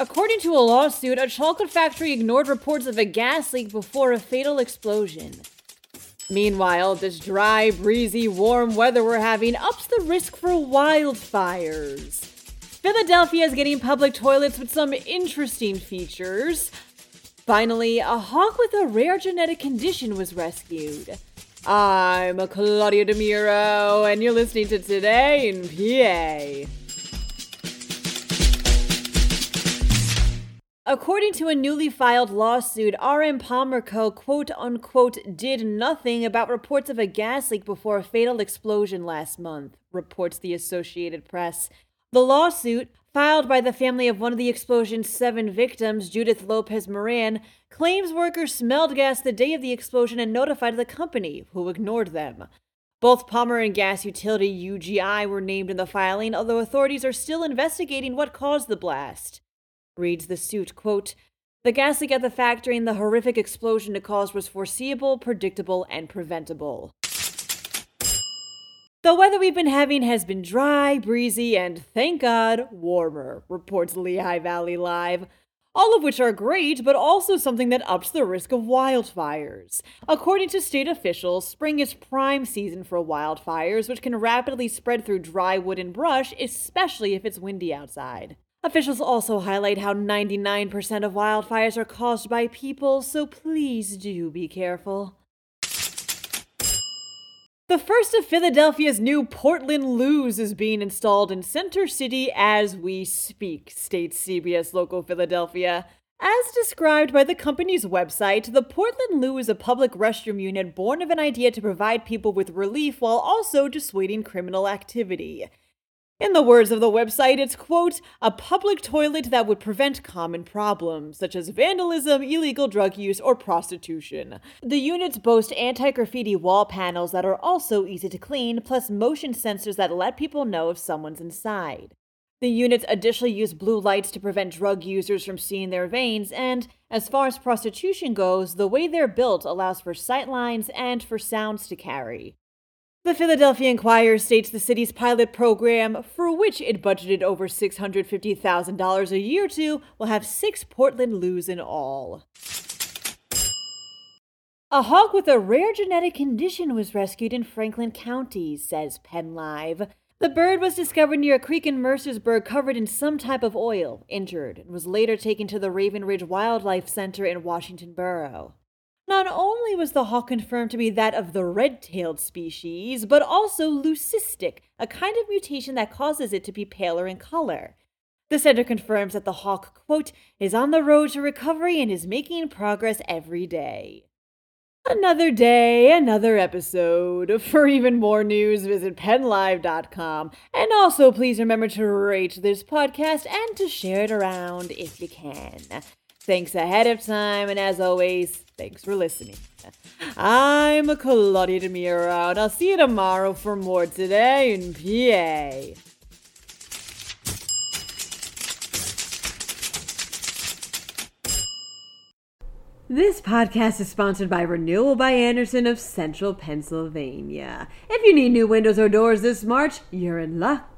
According to a lawsuit, a chocolate factory ignored reports of a gas leak before a fatal explosion. Meanwhile, this dry, breezy, warm weather we're having ups the risk for wildfires. Philadelphia is getting public toilets with some interesting features. Finally, a hawk with a rare genetic condition was rescued. I'm Claudia DeMiro, and you're listening to Today in PA. According to a newly filed lawsuit, RM Palmer Co. quote unquote did nothing about reports of a gas leak before a fatal explosion last month, reports the Associated Press. The lawsuit, filed by the family of one of the explosion's seven victims, Judith Lopez Moran, claims workers smelled gas the day of the explosion and notified the company, who ignored them. Both Palmer and gas utility UGI were named in the filing, although authorities are still investigating what caused the blast reads the suit, quote, the gas leak at the factory and the horrific explosion it caused was foreseeable, predictable, and preventable. The weather we've been having has been dry, breezy, and thank God, warmer, reports Lehigh Valley Live. All of which are great, but also something that ups the risk of wildfires. According to state officials, spring is prime season for wildfires, which can rapidly spread through dry wood and brush, especially if it's windy outside. Officials also highlight how 99% of wildfires are caused by people, so please do be careful. The first of Philadelphia's new Portland Loos is being installed in Center City as we speak, states CBS Local Philadelphia. As described by the company's website, the Portland Loo is a public restroom unit born of an idea to provide people with relief while also dissuading criminal activity. In the words of the website, it's, quote, a public toilet that would prevent common problems, such as vandalism, illegal drug use, or prostitution. The units boast anti graffiti wall panels that are also easy to clean, plus motion sensors that let people know if someone's inside. The units additionally use blue lights to prevent drug users from seeing their veins, and as far as prostitution goes, the way they're built allows for sight lines and for sounds to carry. The Philadelphia Inquirer states the city's pilot program, for which it budgeted over $650,000 a year to, will have six Portland loos in all. A hawk with a rare genetic condition was rescued in Franklin County, says PennLive. The bird was discovered near a creek in Mercersburg covered in some type of oil, injured, and was later taken to the Raven Ridge Wildlife Center in Washington Borough. Not only was the hawk confirmed to be that of the red tailed species, but also leucistic, a kind of mutation that causes it to be paler in color. The center confirms that the hawk, quote, is on the road to recovery and is making progress every day. Another day, another episode. For even more news, visit pennlive.com. And also, please remember to rate this podcast and to share it around if you can. Thanks ahead of time, and as always, thanks for listening. I'm Claudia DeMiro, and I'll see you tomorrow for more Today in PA. This podcast is sponsored by Renewal by Andersen of Central Pennsylvania. If you need new windows or doors this March, you're in luck.